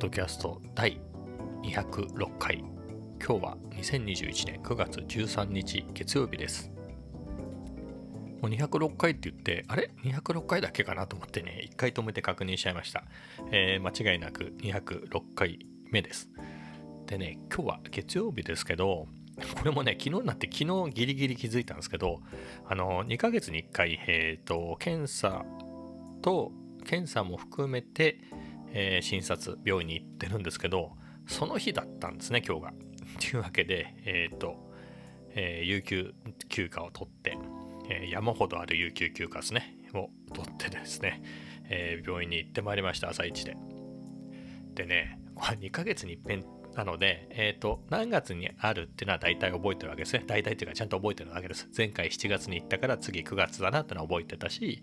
ドキャスト第206回。今日は2021年9月13日月曜日です。もう206回って言ってあれ？206回だけかなと思ってね1回止めて確認しちゃいました、えー、間違いなく206回目です。でね今日は月曜日ですけどこれもね、昨日になって昨日ギリギリ気づいたんですけど、あの、2ヶ月に1回、えっ、ー、と、検査と、検査も含めて、えー、診察、病院に行ってるんですけど、その日だったんですね、今日が。というわけで、えっ、ー、と、えー、有給休暇を取って、え、山ほどある有給休暇ですね、を取ってですね、え病院に行ってまいりました、朝一で。でね、これ2ヶ月に一遍なので、えっ、ー、と、何月にあるっていうのは大体覚えてるわけですね。大体っていうかちゃんと覚えてるわけです。前回7月に行ったから次9月だなってのは覚えてたし、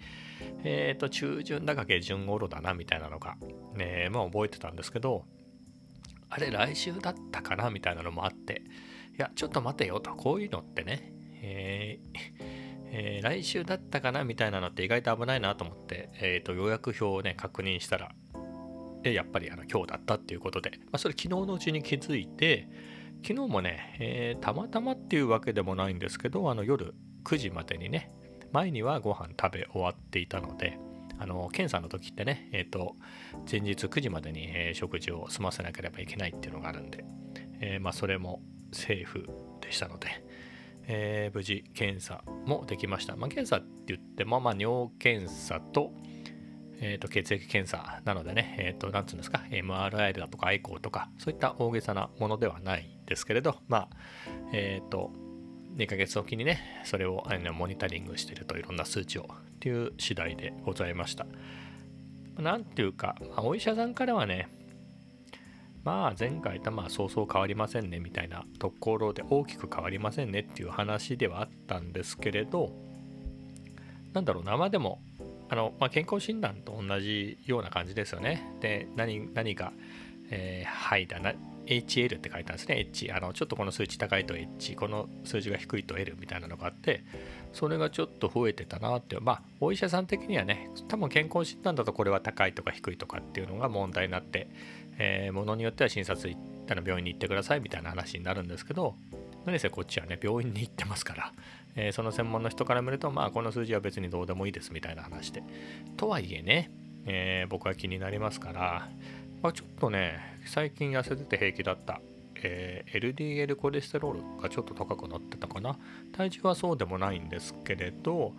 えっ、ー、と、中旬だか下旬頃だなみたいなのが、ね、まあ覚えてたんですけど、あれ来週だったかなみたいなのもあって、いや、ちょっと待てよと、こういうのってね、えーえー、来週だったかなみたいなのって意外と危ないなと思って、えーと、予約表をね確認したらでやっぱりあの今日だったっていうことで、まあ、それ昨日のうちに気づいて昨日もね、えー、たまたまっていうわけでもないんですけどあの夜9時までにね前にはご飯食べ終わっていたのであの検査の時ってね、えーと、前日9時までに、えー、食事を済ませなければいけないっていうのがあるんで、えー、まあ、それもセーフでしたので、えー、無事検査もできました、まあ、検査って言っても、まあ、尿検査と、えーと、血液検査なのでね、えっ、ー、と、なんつうんですか、MRI だとか i コーとか、そういった大げさなものではないですけれど、まあ、えっ、ー、と、2ヶ月おきにね、それをあのモニタリングしてるといろんな数値をっていう次第でございました。なんていうか、まあ、お医者さんからはね、まあ前回とまあそうそう変わりませんねみたいなところで大きく変わりませんねっていう話ではあったんですけれど、なんだろう、生でもあの、まあ、健康診断と同じような感じですよね。で、何何が、えー、はいだな、HL って書いたんですね。H。あの、ちょっとこの数値高いと H、この数字が低いと L みたいなのがあって、それがちょっと増えてたなって、まあ、お医者さん的にはね、多分健康診断だとこれは高いとか低いとかっていうのが問題になって、えー、ものによっては診察行ったら病院に行ってくださいみたいな話になるんですけど、何せこっちはね、病院に行ってますから、えー、その専門の人から見ると、まあ、この数字は別にどうでもいいですみたいな話で。とはいえね、えー、僕は気になりますから、まあ、ちょっとね、最近痩せてて平気だった、えー、LDL コレステロールがちょっと高くなってたかな。体重はそうでもないんですけれど、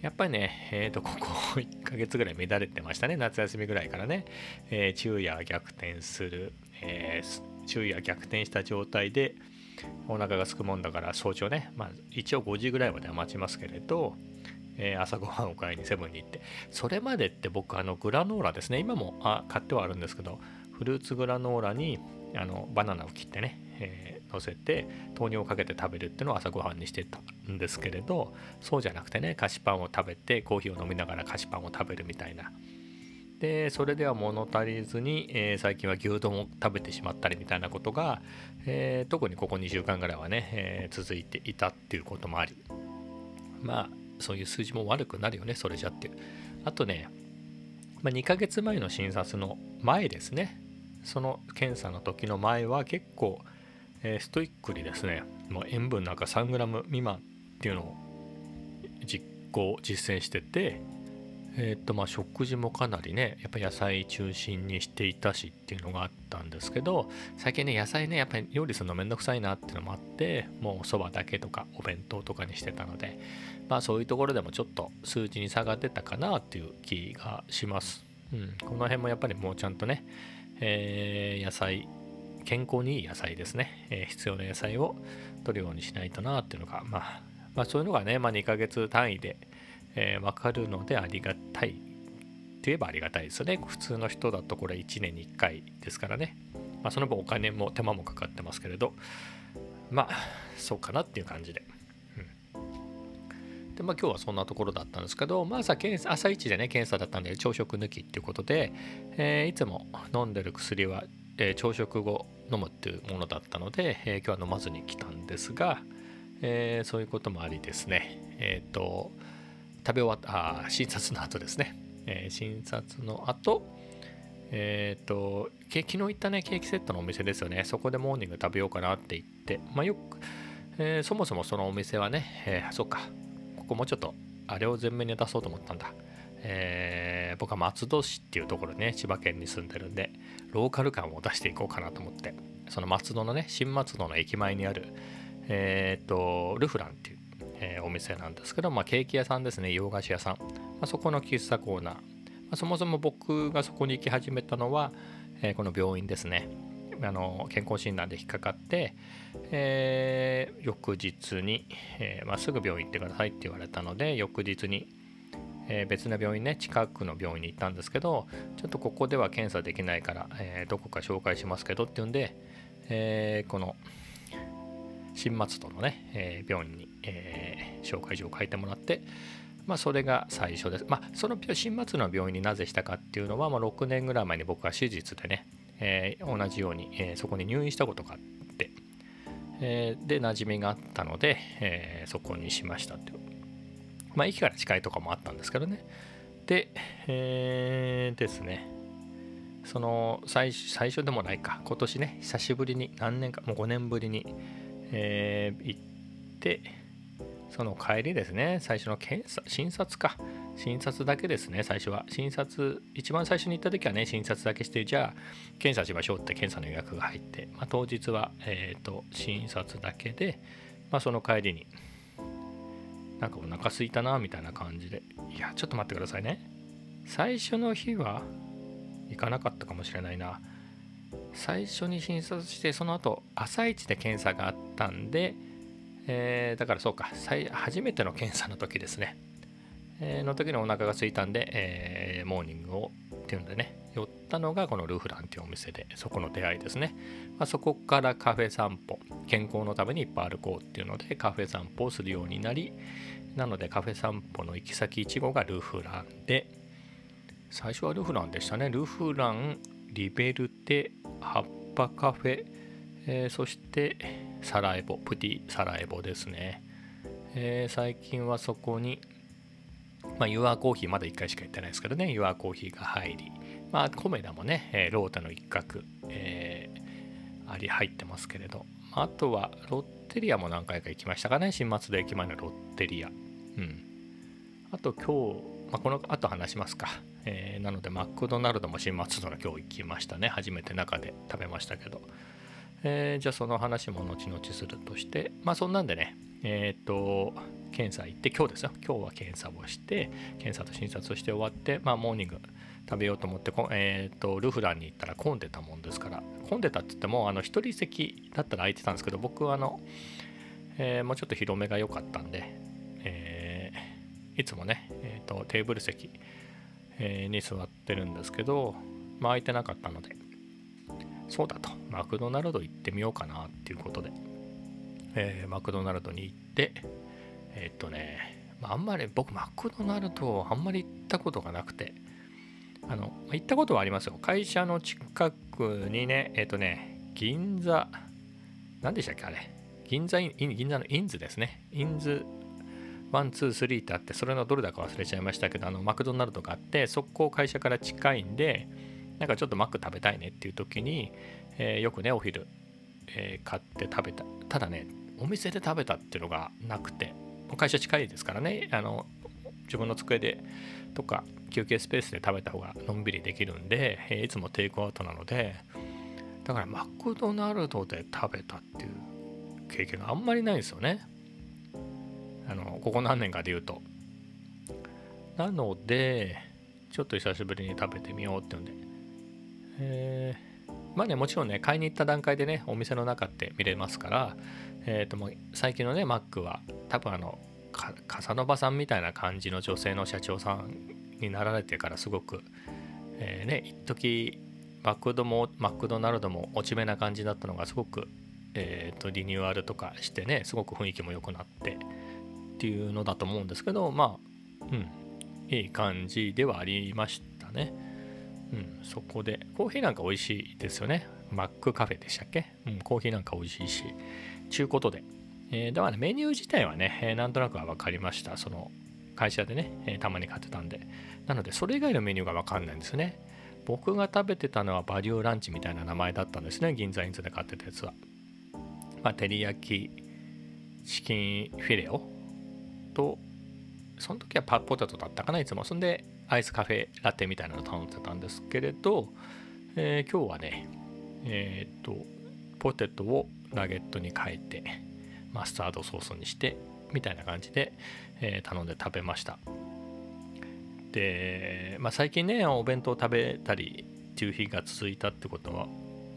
やっぱりね、えっ、ー、と、ここ1ヶ月ぐらい乱れてましたね。夏休みぐらいからね。えー、昼夜逆転する、えー、昼夜逆転した状態で、お腹が空くもんだから早朝ね、まあ、一応5時ぐらいまでは待ちますけれど、えー、朝ごはんを買いにセブンに行ってそれまでって僕あのグラノーラですね。今もあ買ってはあるんですけどフルーツグラノーラにあのバナナを切ってね、えー、乗せて豆乳をかけて食べるっていうのを朝ごはんにしてたんですけれどそうじゃなくてね菓子パンを食べてコーヒーを飲みながら菓子パンを食べるみたいなでそれでは物足りずに、えー、最近は牛丼を食べてしまったりみたいなことが、えー、特にここ2週間ぐらいはね、えー、続いていたっていうこともあり。まあそういう数字も悪くなるよねそれじゃって。いうあとね、まあ、2ヶ月前の診察の前ですね。その検査の時の前は結構、えストイックにですねもう塩分なんか 3g 未満っていうのを実行実践しててえー、とまあ食事もかなりねやっぱ野菜中心にしていたしっていうのがあったんですけど最近ね野菜ねやっぱり料理するのめんどくさいなっていうのもあってもうそばだけとかお弁当とかにしてたのでまあそういうところでもちょっと数値に差が出たかなっていう気がします、うん、この辺もやっぱりもうちゃんとね、えー、野菜健康にいい野菜ですね、えー、必要な野菜を取るようにしないとなっていうのがまあまあそういうのがね、まあ、2ヶ月単位でえー、分かるのでありがたいといえばありがたいですよね。普通の人だとこれ1年に1回ですからね。まあ、その分お金も手間もかかってますけれど、まあ、そうかなっていう感じで。で、まあ今日はそんなところだったんですけど、まあ朝検査、朝一でね、検査だったんで朝食抜きっていうことで、えー、いつも飲んでる薬は、えー、朝食後飲むっていうものだったので、えー、今日は飲まずに来たんですが、えそういうこともありですね、えっ、と、食べ終わった、あ診察の後ですね、えー、診察の後、えっ、ー、と昨日行ったねケーキセットのお店ですよね。そこでモーニング食べようかなって言ってまあよく、えー、そもそもそのお店はね、えー、そっかここもうちょっとあれを前面に出そうと思ったんだ。えー、僕は松戸市っていうところね千葉県に住んでるんでローカル感を出していこうかなと思ってその松戸のね新松戸の駅前にあるえっ、とルフランっていう、えお店なんですけど、まあ、ケーキ屋さんですね。洋菓子屋さん、まあ、そこの喫茶コーナー、まあ、そもそも僕がそこに行き始めたのは、えこの病院ですね。あの健康診断で引っかかって、えー、翌日に、えーまあ、すぐ病院行ってくださいって言われたので翌日にえー、別の病院ね近くの病院に行ったんですけどちょっとここでは検査できないから、えー、どこか紹介しますけどっていうんで、え、この新松戸のね、え病院に、え紹介状を書いてもらってまあ、それが最初です。まあ、その新松の病院になぜしたかっていうのは、まあ、6年ぐらい前に僕は手術でね、えー、同じように、えー、そこに入院したことがあって、えー、で、馴染みがあったので、えそこにしましたっていうまあ、駅から近いとかもあったんですけどね。で、えー、ですね、その最最初でもないか、今年ね、久しぶりに、何年か、もう5年ぶりに、えー、行って、その帰りですね、最初の検査、診察か、診察だけですね、最初は。診察、一番最初に行った時はね、診察だけして、じゃあ、検査しましょうって検査の予約が入って、まあ、当日は、えーと、診察だけで、まあ、その帰りに、なんかお腹すいたなみたいな感じで。いやちょっと待ってくださいね。最初の日は行かなかったかもしれないな。最初に診察してその後朝一で検査があったんで、えー、だからそうか。初めての検査の時ですね、えー、の時にお腹が空いたんで、えー、モーニングをっていうんでね。寄ったのがこのルフランっていうお店でそこの出会いですね、まあ、そこからカフェ散歩。健康のためにいっぱい歩こうっていうのでカフェ散歩をするようになりなのでカフェ散歩の行き先1号がルフランで。最初はルフランでしたね。ルフランリベルテ葉っぱカフェ、えー、そしてサラエボプティサラエボですね、えー、最近はそこにまあ、ユアコーヒーまだ1回しか行ってないですけどね、ユアコーヒーが入り、まあ、コメダもね、えー、ロータの一角、えー、あり入ってますけれど、あとはロッテリアも何回か行きましたかね、新松戸駅前のロッテリア。うん。あと今日、まあ、この後話しますか。えー、なので、マクドナルドも新松戸の今日行きましたね。初めて中で食べましたけど。えー、じゃあその話も後々するとして、まあそんなんでね、えっ、と、検査行って、今日ですよ。今日は検査をして、検査と診察をして終わって、まあモーニング食べようと思って、えっ、ー、と、ルフランに行ったら混んでたもんですから、混んでたって言っても、あの、一人席だったら空いてたんですけど、僕はあの、え、もうちょっと広めが良かったんで、え、いつもね、えーと、テーブル席、え、に座ってるんですけど、まあ、空いてなかったので、そうだと、マクドナルド行ってみようかなっていうことで、えー、マクドナルドに行って、えっとね、まあ、あんまり僕、マクドナルドあんまり行ったことがなくて、あの、行ったことはありますよ。会社の近くにね、えっとね、銀座、何でしたっけあれ。銀座、銀座のインズですね。インズ1、2、3ってあって、それのどれだか忘れちゃいましたけど、あの、マクドナルドがあって、そこ会社から近いんで、なんかちょっとマック食べたいねっていう時に、えー、よくね、お昼、えー、買って食べた。ただね、お店で食べたっていうのがなくて、会社近いですからね、あの自分の机でとか休憩スペースで食べた方がのんびりできるんで、えー、いつもテイクアウトなので、だからマクドナルドで食べたっていう経験があんまりないんですよね。あのここ何年かで言うと。なので、ちょっと久しぶりに食べてみようっていうんで。えー、まあね、もちろんね、買いに行った段階でね、お店の中って見れますから、え、ー、ともう最近のね、マックは、多分あの、カサノバさんみたいな感じの女性の社長さんになられてからすごく、えー、ね、一時マクドもマクドナルドも落ち目な感じだったのがすごく、えーと、リニューアルとかしてねすごく雰囲気も良くなってっていうのだと思うんですけどまあうんいい感じではありましたね。うんそこでコーヒーなんか美味しいですよね。マックカフェでしたっけ？うんコーヒーなんか美味しいし。ちゅうことで、えー、だからメニュー自体はね、えー、なんとなくは分かりました。その会社でね、えー、たまに買ってたんで。なのでそれ以外のメニューが分かんないんですね。僕が食べてたのはバリューランチみたいな名前だったんですね。銀座インズで買ってたやつは、まあ、照り焼きチキンフィレオとその時はパッポテトだったかないつも。そんでアイスカフェラテみたいなのを頼んでたんですけれど、えー、今日はねえー、っとポテトをナゲットに変えてマスタードソースにしてみたいな感じで、えー、頼んで食べました。で、まあ、最近ねお弁当食べたりっていう日が続いたってことは、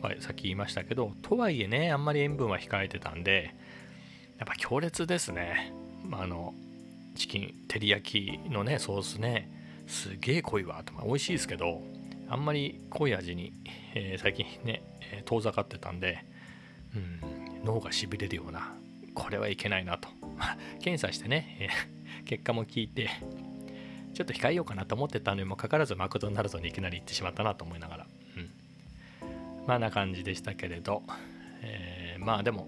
まあ、さっき言いましたけどとはいえねあんまり塩分は控えてたんでやっぱ強烈ですね、まあ、あのチキン照り焼きのねソースね。すげえ濃いわと。か美味しいですけどあんまり濃い味に、えー、最近ねえ遠ざかってたんで、うん、脳がしびれるようなこれはいけないなと。検査してね、えー、結果も聞いてちょっと控えようかなと思ってたのにもかかわらずマクドナルドにいきなり行ってしまったなと思いながら、うん、まあな感じでしたけれど、えー、まあでも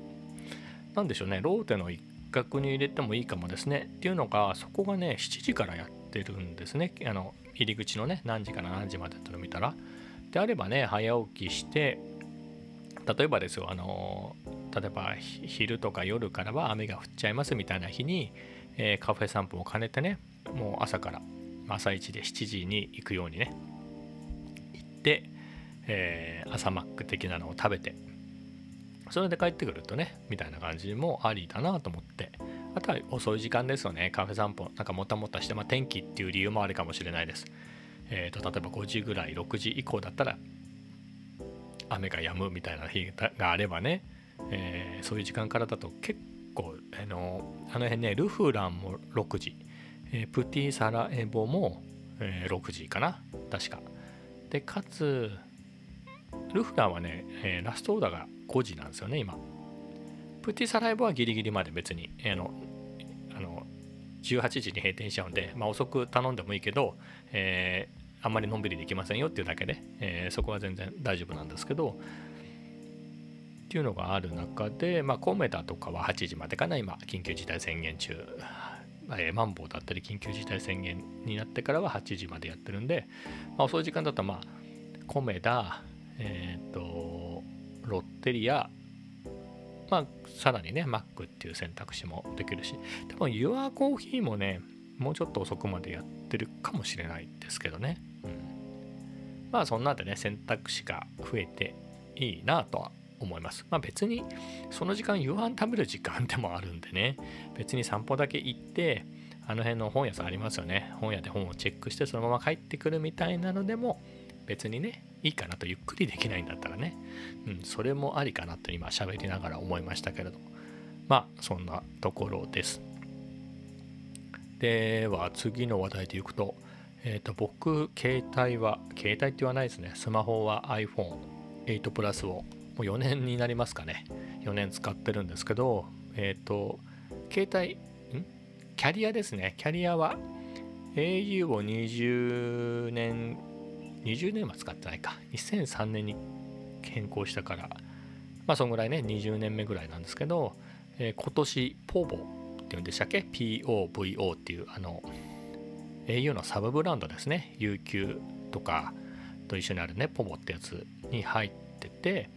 何でしょうねローテの一角に入れてもいいかもですね。っていうのがそこがね7時からやっててるんですね。あの入り口のね何時から何時までってのを見たら。であればね早起きして例えばですよあの例えば昼とか夜からは雨が降っちゃいますみたいな日に、えー、カフェ散歩を兼ねてねもう朝から朝一で7時に行くようにね行って、えー、朝マック的なのを食べてそれで帰ってくるとねみたいな感じもありだなと思って。あとは遅い時間ですよね。カフェ散歩なんかもたもたして、まあ、天気っていう理由もあるかもしれないです。えーと、例えば5時ぐらい6時以降だったら雨が止むみたいな日があればね、えー、そういう時間からだと結構あのあの辺ねルフランも6時、えー、プティサラエボも、えー、6時かな確か。でかつルフランはね、え、ラストオーダーが5時なんですよね今。プティサラエボはギリギリまで別に、えー、のあの18時に閉店しちゃうんで、まあ、遅く頼んでもいいけど、えあんまりのんびりできませんよっていうだけで、えー、そこは全然大丈夫なんですけどっていうのがある中で、まあ、コメダとかは8時までかな今緊急事態宣言中、えー、マンボウだったり緊急事態宣言になってからは8時までやってるんで、まあ、遅い時間だったらまあコメダえっ、ー、とロッテリアまあさらにねマックっていう選択肢もできるし多分ユアコーヒーもねもうちょっと遅くまでやってるかもしれないですけどね。うん。まあそんなんでね選択肢が増えていいなとは思います。まあ別にその時間夕飯食べる時間でもあるんでね別に散歩だけ行ってあの辺の本屋さんありますよね。本屋で本をチェックしてそのまま帰ってくるみたいなのでも別にねいいかなとゆっくりできないんだったらね、うん、それもありかなと今喋りながら思いましたけれどまあそんなところです。では次の話題でいくとえ、ー、と、僕、携帯は、携帯って言わないですね。スマホは iPhone8 プラスを、もう4年になりますかね。4年使ってるんですけど、えっ、ー、と、携帯、ん？キャリアですね。キャリアは au を20年、20年は使ってないか。2003年に変更したから、まあ、そんぐらいね、20年目ぐらいなんですけど、えー、今年、ポボっていうんでしたっけ ?POVO っていう、あの、au のサブブランドですね UQ とかと一緒にあるねポモってやつに入ってて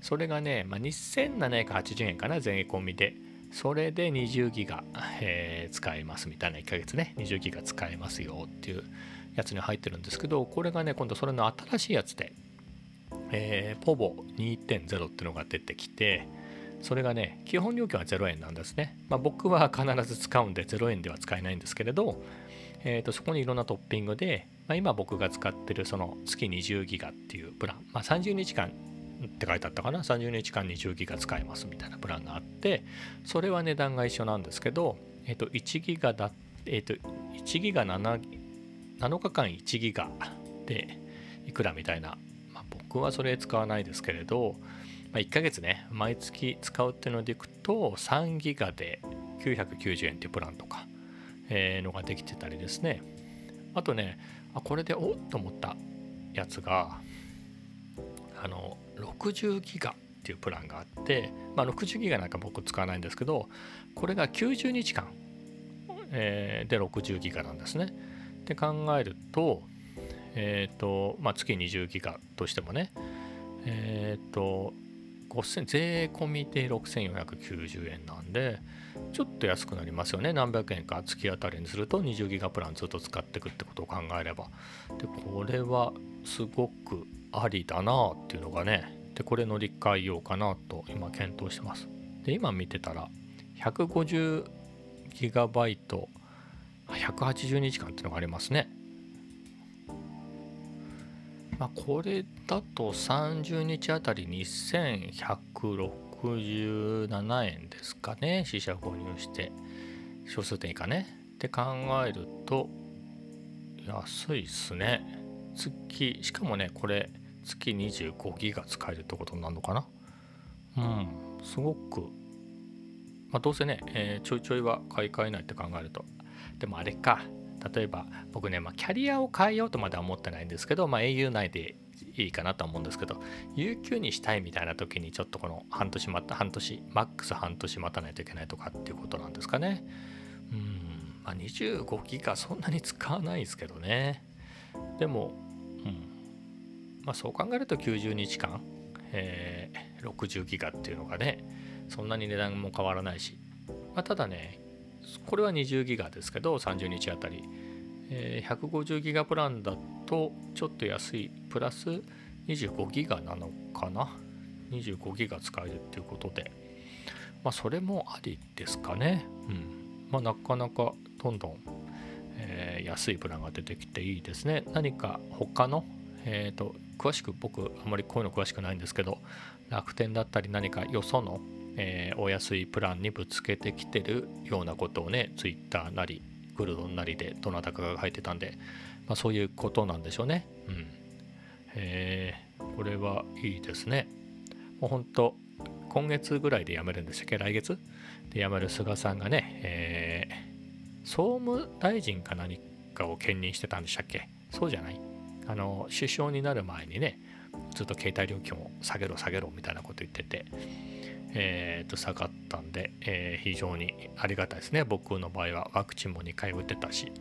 それがね、まあ、2780円かな税込みでそれで20ギガ、えー、使えますみたいな1ヶ月ね20ギガ使えますよっていうやつに入ってるんですけどこれがね今度それの新しいやつで、えー、ポボ2.0っていうのが出てきてそれがね基本料金は0円なんですね、まあ、僕は必ず使うんで0円では使えないんですけれどえーと、そこにいろんなトッピングで、まあ、今僕が使ってるその月20ギガっていうプラン、まあ、30日間って書いてあったかな？30日間20ギガ使えますみたいなプランがあってそれは値段が一緒なんですけど、えー、と1ギガだ、えー、と1ギガ 7, 7日間1ギガでいくらみたいな、まあ、僕はそれ使わないですけれど、まあ、1ヶ月ね毎月使うっていうのでいくと3ギガで990円っていうプランとかえのができてたりですねあとねあこれでおっと思ったやつがあの60ギガっていうプランがあって、まあ、60ギガなんか僕使わないんですけどこれが90日間、えー、で60ギガなんですね。で考えると、えっ、ー、と、まあ、月20ギガとしてもね、えっ、ー、と、5000税込みで6490円なんで、ちょっと安くなりますよね。何百円か月当たりにすると20ギガプランずっと使っていくってことを考えれば。で、これはすごくありだなっていうのがね、で、これ乗り換えようかなと今検討してます。で、今見てたら、150ギガバイト180日間っていうのがありますね。まあ、これだと30日あたり2167円ですかね。死者購入して。小数点以下ね。って考えると、安いっすね。月、しかもね、これ、月25ギガ使えるってことになるのかな。うん、すごく、まあ、どうせね、えー、ちょいちょいは買い替えないって考えるとでもあれか。例えば僕ね、まあ、キャリアを変えようとまでは思ってないんですけど、まあ、au 内でいいかなと思うんですけど UQ にしたいみたいな時にちょっとこの半年待った半年マックス半年待たないといけないとかっていうことなんですかね。うんまあ25ギガそんなに使わないですけどね。でもうん。まあそう考えると90日間、えー、60ギガっていうのがねそんなに値段も変わらないし、まあ、ただねこれは20ギガですけど30日あたり、えー、150ギガプランだとちょっと安い。プラス25ギガなのかな？25ギガ使えるっていうことで。まあそれもありですかね。うん。まあなかなかどんどん、えー、安いプランが出てきていいですね。何か他のえっ、ー、と詳しく僕あまりこういうの詳しくないんですけど楽天だったり何かよそのえー、お安いプランにぶつけてきてるようなことをね、ツイッターなり、グルドンなりでどなたかが書いてたんで、まあ、そういうことなんでしょうね。うん。えー、これはいいですね。もう本当今月ぐらいで辞めるんでしたっけ？来月？で辞める菅さんがね、えー、総務大臣か何かを兼任してたんでしたっけ？そうじゃない？あの、首相になる前にね、ずっと携帯料金を下げろ下げろみたいなこと言ってて、えー、と下がったんで、えー、非常にありがたいですね。僕の場合はワクチンも2回打てたし、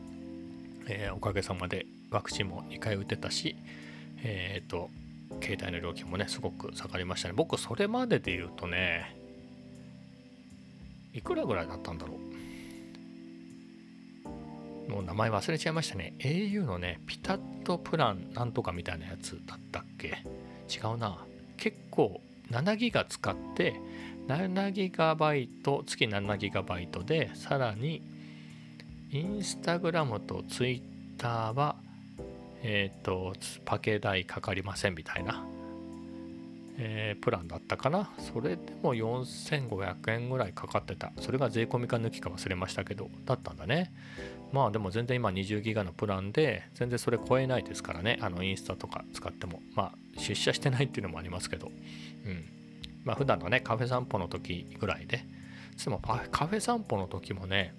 えー、おかげさまでワクチンも2回打てたし、えっ、ー、と、携帯の料金もね、すごく下がりましたね。僕、それまでで言うとね、いくらぐらいだったんだろう。もう名前忘れちゃいましたね。au のね、ピタッとプランなんとかみたいなやつだったっけ？違うな。結構7ギガ使って7ギガバイト月7ギガバイトでさらにインスタグラムとツイッターはえっ、ー、とパケ代かかりませんみたいな、えー、プランだったかな。それでも4500円ぐらいかかってた。それが税込みか抜きか忘れましたけどだったんだね。まあでも全然今20ギガのプランで全然それ超えないですからね。あのインスタとか使っても。まあ出社してないっていうのもありますけど。うん。まあ普段のねカフェ散歩の時ぐらいで。でもカフェ散歩の時もね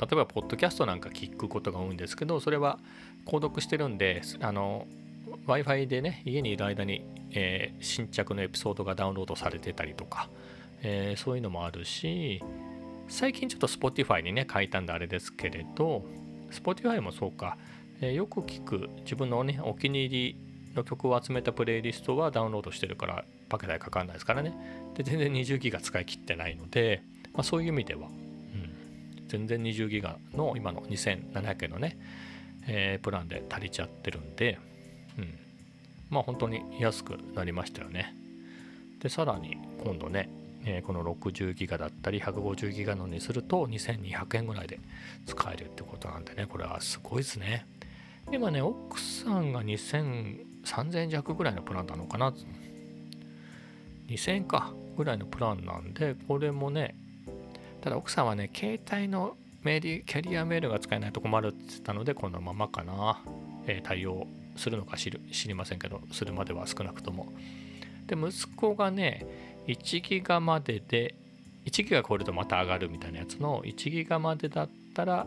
例えばポッドキャストなんか聞くことが多いんですけどそれは購読してるんであの Wi-Fi でね家にいる間に、えー、新着のエピソードがダウンロードされてたりとか、えー、そういうのもあるし最近ちょっと Spotify にね書いたんであれですけれど Spotify もそうか、えー、よく聞く自分のねお気に入りの曲を集めたプレイリストはダウンロードしてるからパケ代かかんないですからね。で、全然20ギガ使い切ってないので、まあ、そういう意味では、うん、全然20ギガの今の2700円のね、えー、プランで足りちゃってるんで、まあ本当に安くなりましたよね。で、さらに今度ね、え、この60ギガだったり150ギガのにすると2200円ぐらいで使えるってことなんでね、これはすごいですね。今ね、奥さんが2000 3000円弱ぐらいのプランなのかな2000円かぐらいのプランなんでこれもねただ奥さんはね携帯のメールキャリアメールが使えないと困るって言ったのでこのままかな、えー、対応するのか知る知りませんけどするまでは少なくとも。で息子がね1ギガまでで1ギガ超えるとまた上がるみたいなやつの1ギガまでだったら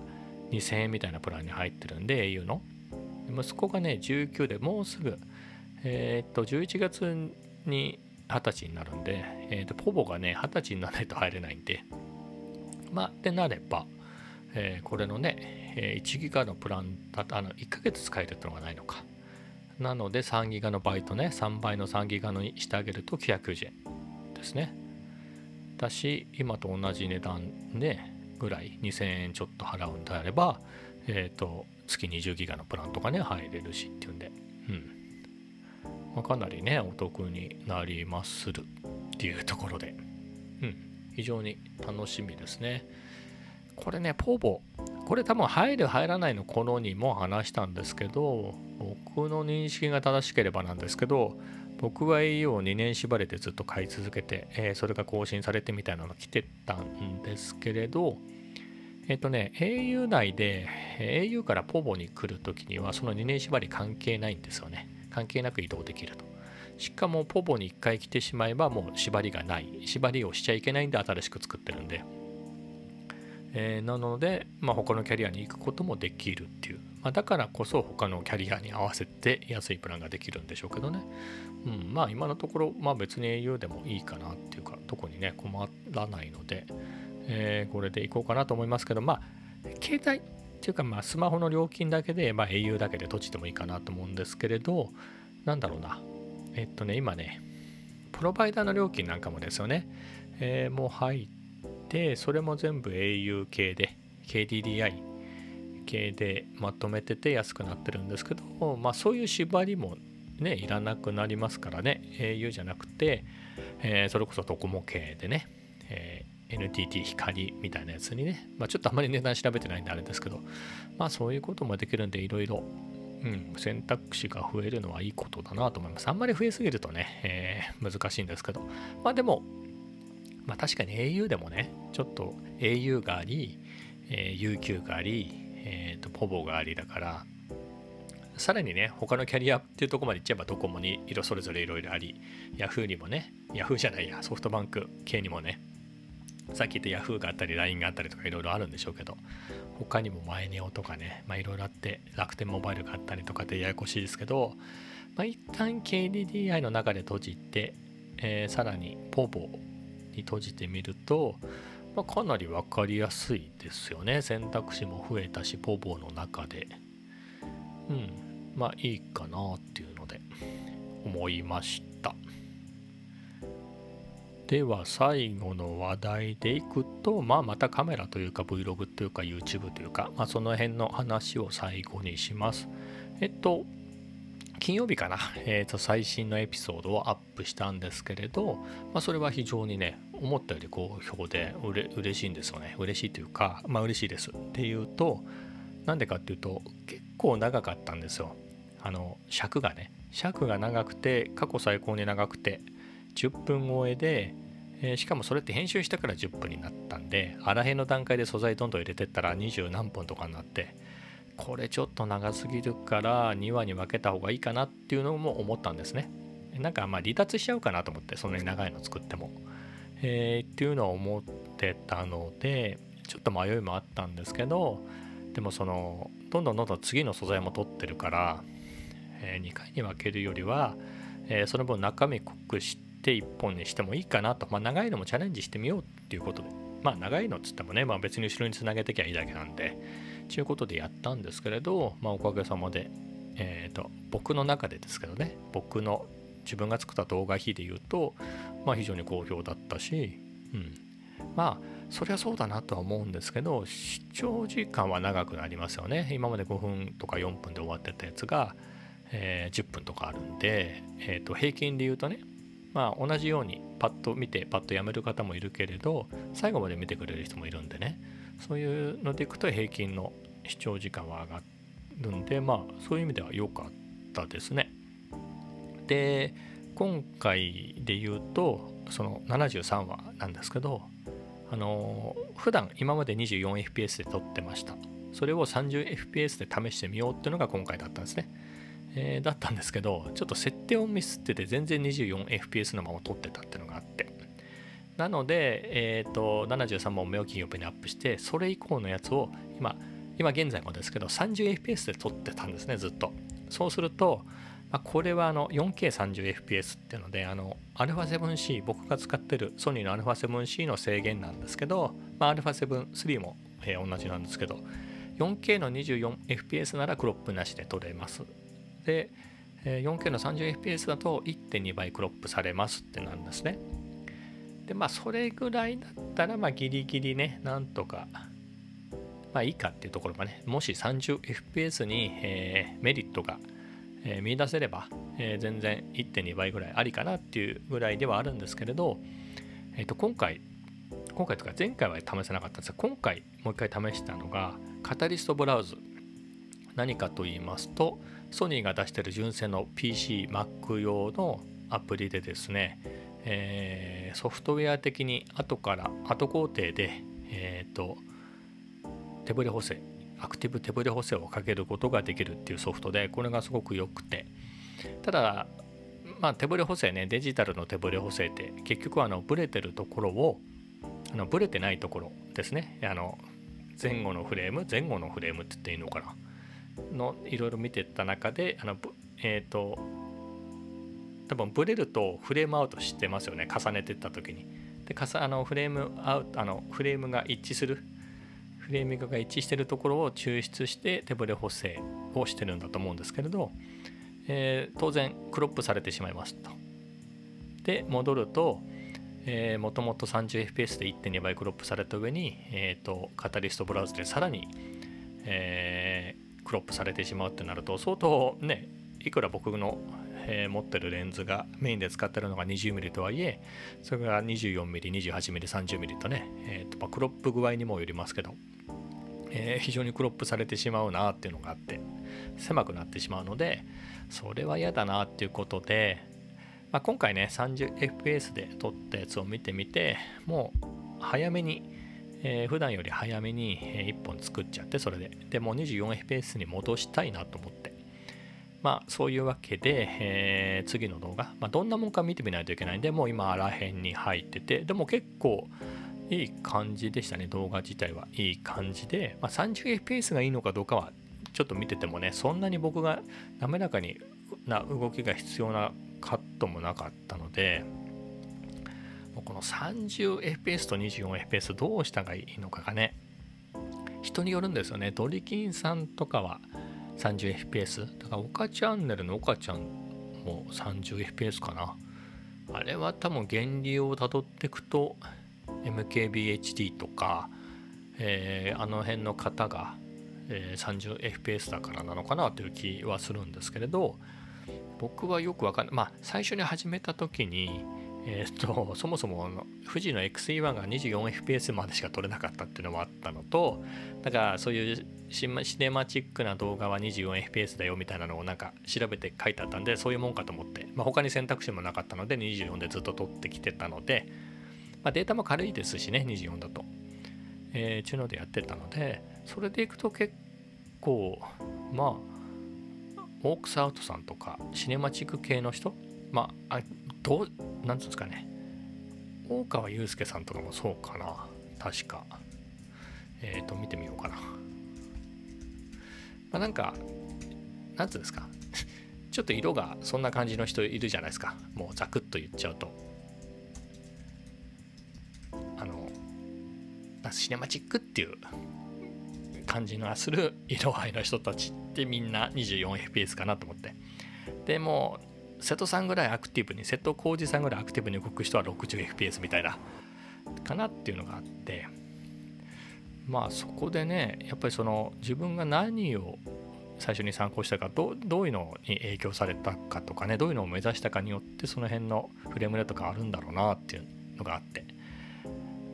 2000円みたいなプランに入ってるんで au の。息子がね19でもうすぐえー、っと、11月に20歳になるんで、えー、っと、ポボがね、20歳にならないと入れないんで、まあ、ってなれば、えー、これのね、1ギガのプランだとあの1ヶ月使えるってのがないのか。なので3ギガのバイトね3倍の3ギガのにしてあげると990円ですね。だし今と同じ値段ねぐらい2000円ちょっと払うんであればえっ、ー、と月20ギガのプランとかね入れるしっていうんで。うん、まあ、かなりねお得になりまするっていうところで。うん。非常に楽しみですね。これねポーボこれ多分入る入らないの頃にも話したんですけど僕の認識が正しければなんですけど僕は au を2年縛りでずっと買い続けて、えー、それが更新されてみたいなのが来てたんですけれどえっ、ー、とね au 内で au からポボに来るときにはその2年縛り関係ないんですよね。関係なく移動できると。しかもポボに1回来てしまえばもう縛りがない。縛りをしちゃいけないんで新しく作ってるんで。えー、なので、まあ、他のキャリアに行くこともできるっていう、まあ、だからこそ他のキャリアに合わせて安いプランができるんでしょうけどね、うん、まあ今のところ、まあ、別に au でもいいかなっていうか特にね困らないので、えー、これでいこうかなと思いますけどまあ携帯っていうかまあスマホの料金だけで、まあ、au だけで閉じてもいいかなと思うんですけれどなんだろうな。えっとね今ねプロバイダーの料金なんかもですよね、えー、もう入ってでそれも全部 au 系で KDDI 系でまとめてて安くなってるんですけど、まあ、そういう縛りもねいらなくなりますからね au じゃなくて、えー、それこそドコモ系でね、えー、NTT 光みたいなやつにね、まあ、ちょっとあんまり値段調べてないんであれですけどまあそういうこともできるんでいろいろうん、選択肢が増えるのはいいことだなと思います。あんまり増えすぎるとね、えー、難しいんですけど、まあでも、まあ確かに au でもね、ちょっと au があり、えー、UQ があり、えーと、ポボがありだから、さらにね、他のキャリアっていうとこまで行っちゃえばドコモに色それぞれいろいろあり、Yahoo にもね、Yahoo じゃないや、ソフトバンク系にもね、さっき言った Yahoo があったり LINE があったりとかいろいろあるんでしょうけど、他にもマイネオとかね、まあいろいろあって楽天モバイルがあったりとかでややこしいですけど、まあ一旦 KDDI の中で閉じて、えー、さらにポボに閉じてみると、まあ、かなり分かりやすいですよね。選択肢も増えたしポボの中で。うん。まあいいかなっていうので思いました。では最後の話題でいくと、まあ、またカメラというか Vlog というか YouTube というか、まあ、その辺の話を最後にします。えっと金曜日かな、えー、と最新のエピソードをアップしたんですけれど、まあ、それは非常にね思ったより好評でうれ嬉しいんですよね。嬉しいというかまあ嬉しいですっていうとなんでかっていうと結構長かったんですよ。あの尺がね。尺が長くて過去最高に長くて10分超えで、えー、しかもそれって編集してから10分になったんであらへんの段階で素材どんどん入れてったら20何分とかになってこれちょっと長すぎるから2話に分けた方がいいかなっていうのも思ったんですね。なんかまあ離脱しちゃうかなと思ってそんなに長いの作っても。えー、っていうのを思ってたのでちょっと迷いもあったんですけどでもそのどんどんどんどん次の素材も取ってるから、えー、2回に分けるよりは、えー、その分中身濃くして1本にしてもいいかなと、まあ、長いのもチャレンジしてみようっていうことでまあ長いのっつってもね、まあ、別に後ろにつなげてきゃいいだけなんでということでやったんですけれど、まあ、おかげさまで、えーと、僕の中でですけどね僕の自分が作った動画比で言うと、まあ、非常に好評だったし、うん、まあそりゃそうだなとは思うんですけど視聴時間は長くなりますよね。今まで5分とか4分で終わってたやつが、えー、10分とかあるんで、えー、と平均で言うとねまあ同じようにパッと見てパッとやめる方もいるけれど最後まで見てくれる人もいるんでね。そういうのでいくと平均の視聴時間は上がるんでまあそういう意味では良かったですね。で今回で言うとその73話なんですけどあの普段今まで 24fps で撮ってました。それを 30fps で試してみようっていうのが今回だったんですね、えー、だったんですけどちょっと設定をミスってて全然 24fps のまま撮ってたっていうのがあって。なので、えーと、73本目を金曜日にアップしてそれ以降のやつを今今現在もですけど 30fps で撮ってたんですねずっとそうすると、まあ、これはあの 4K30fps っていうのであの α7C 僕が使ってるソニーの α7C の制限なんですけど、まあ、α7-3も えー、同じなんですけど 4K の 24fps ならクロップなしで撮れますで 4K の 30fps だと1.2倍クロップされますってなんですね でまあそれぐらいだったらまあギリギリねなんとかまあいいかっていうところがねもし 30fps に、えー、メリットが、えー、見出せれば、えー、全然1.2倍ぐらいありかなっていうぐらいではあるんですけれど、えー、と今回今回とか前回は試せなかったんですが今回もう一回試したのがカタリストブラウズ。何かと言いますとソニーが出してる純正の PC、Mac 用のアプリでですね、えー、ソフトウェア的に後から後工程で、えーと、手ブレ補正アクティブ手ブレ補正をかけることができるっていうソフトでこれがすごく良くて。ただまあ手ブレ補正ねデジタルの手ブレ補正って結局あのブレてるところをあのブレてないところですね。あの前後のフレーム前後のフレームって言っていいのかな？のいろいろ見てた中であのえっ、ー、と多分ブレるとフレームアウトしてますよね。重ねてった時に。でかさあのフレームアウトあのフレームが一致する。フレーミングが一致してるところを抽出して手ブレ補正をしてるんだと思うんですけれど、えー、当然クロップされてしまいますと。で戻るともともと 30fps で1.2倍クロップされた上に、えーと、カタリストブラウズでさらに、えー、クロップされてしまうってなると相当ねいくら僕の、えー、持ってるレンズがメインで使ってるのが 20mm とはいえそれが 24mm、28mm、30mm とね、えーとまあ、クロップ具合にもよりますけど、えー、非常にクロップされてしまうなっていうのがあって狭くなってしまうのでそれは嫌だなっていうことでまあ、今回ね 30fps で撮ったやつを見てみてもう早めに、えー、普段より早めに1本作っちゃってそれで。でも 24fps に戻したいなと思って。まあそういうわけで、えー、次の動画、まあ、どんなもんか見てみないといけない。んでもう今あらへんに入っててでも結構いい感じでしたね。動画自体はいい感じで、まあ、30fps がいいのかどうかはちょっと見ててもねそんなに僕が滑らかにな動きが必要なカットもなかったのでこの 30fps と 24fps どうしたがいいのかがね人によるんですよね。ドリキンさんとかは 30fps だから岡チャンネルの岡ちゃんも 30fps かな。あれは多分原理をたどっていくと MKBHD とか、えー、あの辺の方が、えー、30fps だからなのかなという気はするんですけれど僕はよくわかんない。まあ最初に始めた時にえー、っとそもそも富士の XE1 が 24fps までしか撮れなかったっていうのもあったのとだからそういうシネマチックな動画は 24fps だよみたいなのをなんか調べて書いてあったんでそういうもんかと思って、まあ、他に選択肢もなかったので24でずっと撮ってきてたので、まあ、データも軽いですしね24だと。えー、ちゅうのでやってたのでそれでいくと結構まあオークスアウトさんとかシネマチック系の人まあどうなんつうんですかね。大川祐介さんとかもそうかな。確か。えっ、ー、と見てみようかな。まあなんかなんつうんですか。ちょっと色がそんな感じの人いるじゃないですか。もうザクッと言っちゃうと。あのシネマチックっていう感じのする色合いの人たちってみんな 24fps かなと思って。でも瀬戸さんぐらいアクティブに瀬戸康史さんぐらいアクティブに動く人は 60fps みたいなかなっていうのがあってまあそこでねやっぱりその自分が何を最初に参考したかどどういうのに影響されたかとかねどういうのを目指したかによってその辺のフレームレートがあるんだろうなっていうのがあって。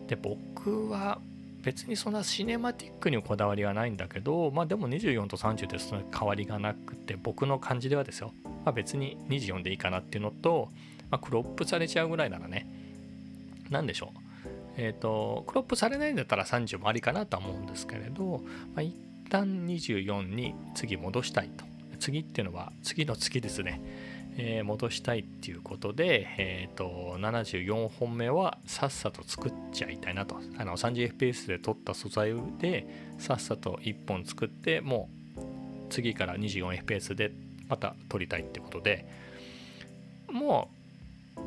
で僕は別にそんなシネマティックにこだわりはないんだけどまあでも24と30でその変わりがなくて僕の感じではですよ、まあ、別に24でいいかなっていうのと、まあ、クロップされちゃうぐらいならね。何でしょう。えっ、ー、とクロップされないんだったら30もありかなとは思うんですけれど、まあ、一旦24に次戻したいと。次っていうのは次の月ですね。えー、戻したいっていうことで、えーと、74本目はさっさと作っちゃいたいなと。あの 30fps で撮った素材でさっさと1本作ってもう次から 24fps でまた撮りたいってことで。も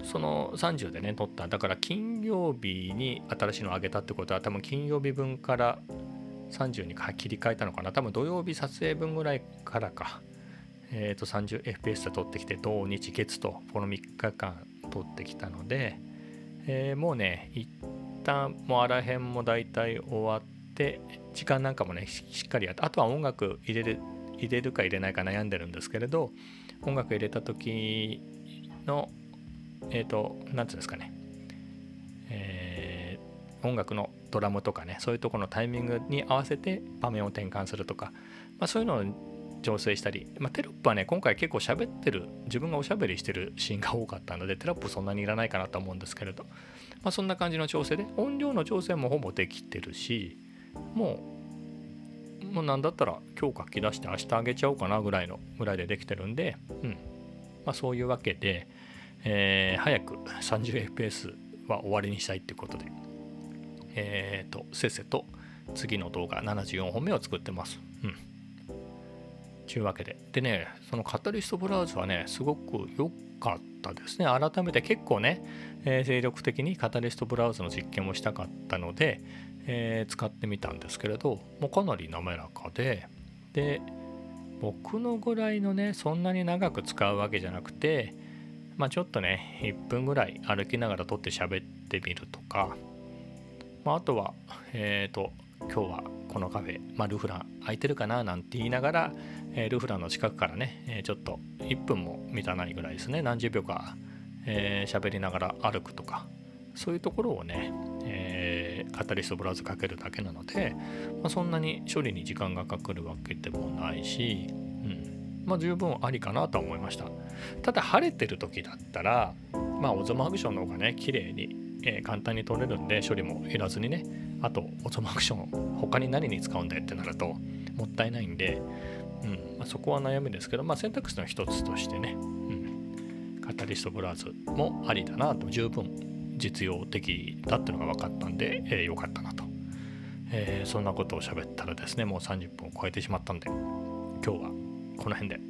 うその30でね撮った。だから金曜日に新しいのをあげたってことは多分金曜日分から30に切り替えたのかな。多分土曜日撮影分ぐらいからか。えー、と 30fps で撮ってきて土日月とこの3日間撮ってきたので、えー、もうね一旦もうあらへんも大体終わって時間なんかもねしっかりやってあとは音楽入れる入れるか入れないか悩んでるんですけれど音楽入れた時のえっ、ー、と何て言うんですかね、えー、音楽のドラムとかねそういうとこのタイミングに合わせて場面を転換するとか、まあ、そういうのを調整したり、まあ、テロップはね今回結構喋ってる自分がおしゃべりしてるシーンが多かったのでテロップそんなにいらないかなと思うんですけれど、まあ、そんな感じの調整で音量の調整もほぼできてるしもうもうなんだったら今日書き出して明日あげちゃおうかなぐらいのぐらいでできてるんで、うん。まあ、そういうわけで、えー、早く 30fps は終わりにしたいっていうことで、えっ、ー、とせっせと次の動画74本目を作ってます。うん。ちゅうわけで。でね、そのカタリストブラウザはね、すごく良かったですね。改めて結構ね、えー、精力的にカタリストブラウザの実験もしたかったので、えー、使ってみたんですけれどもうかなり滑らかでで僕のぐらいのねそんなに長く使うわけじゃなくてまあちょっとね1分ぐらい歩きながら撮って喋ってみるとか、まあ、あとはえっ、ー、と今日はこのカフェ、まあ、ルフラン空いてるかななんて言いながら、えー、ルフランの近くからね、えー、ちょっと1分も満たないぐらいですね。何十秒か喋、えー、りながら歩くとかそういうところをね、えー、カタリストブラウザかけるだけなので、まあ、そんなに処理に時間がかかるわけでもないし、うん。まあ、十分ありかなとは思いました。ただ晴れてる時だったらまあオゾマアクションの方がね綺麗に、えー、簡単に取れるんで処理もいらずにねあとオゾマクション他に何に使うんだよってなるともったいないんで、うんまあ、そこは悩みですけど、まあ、選択肢の一つとしてね、うん、カタリストブラウズもありだなと十分実用的だってのが分かったんで、えー、よかったなと、えー、そんなことを喋ったらですねもう30分を超えてしまったんで今日はこの辺で。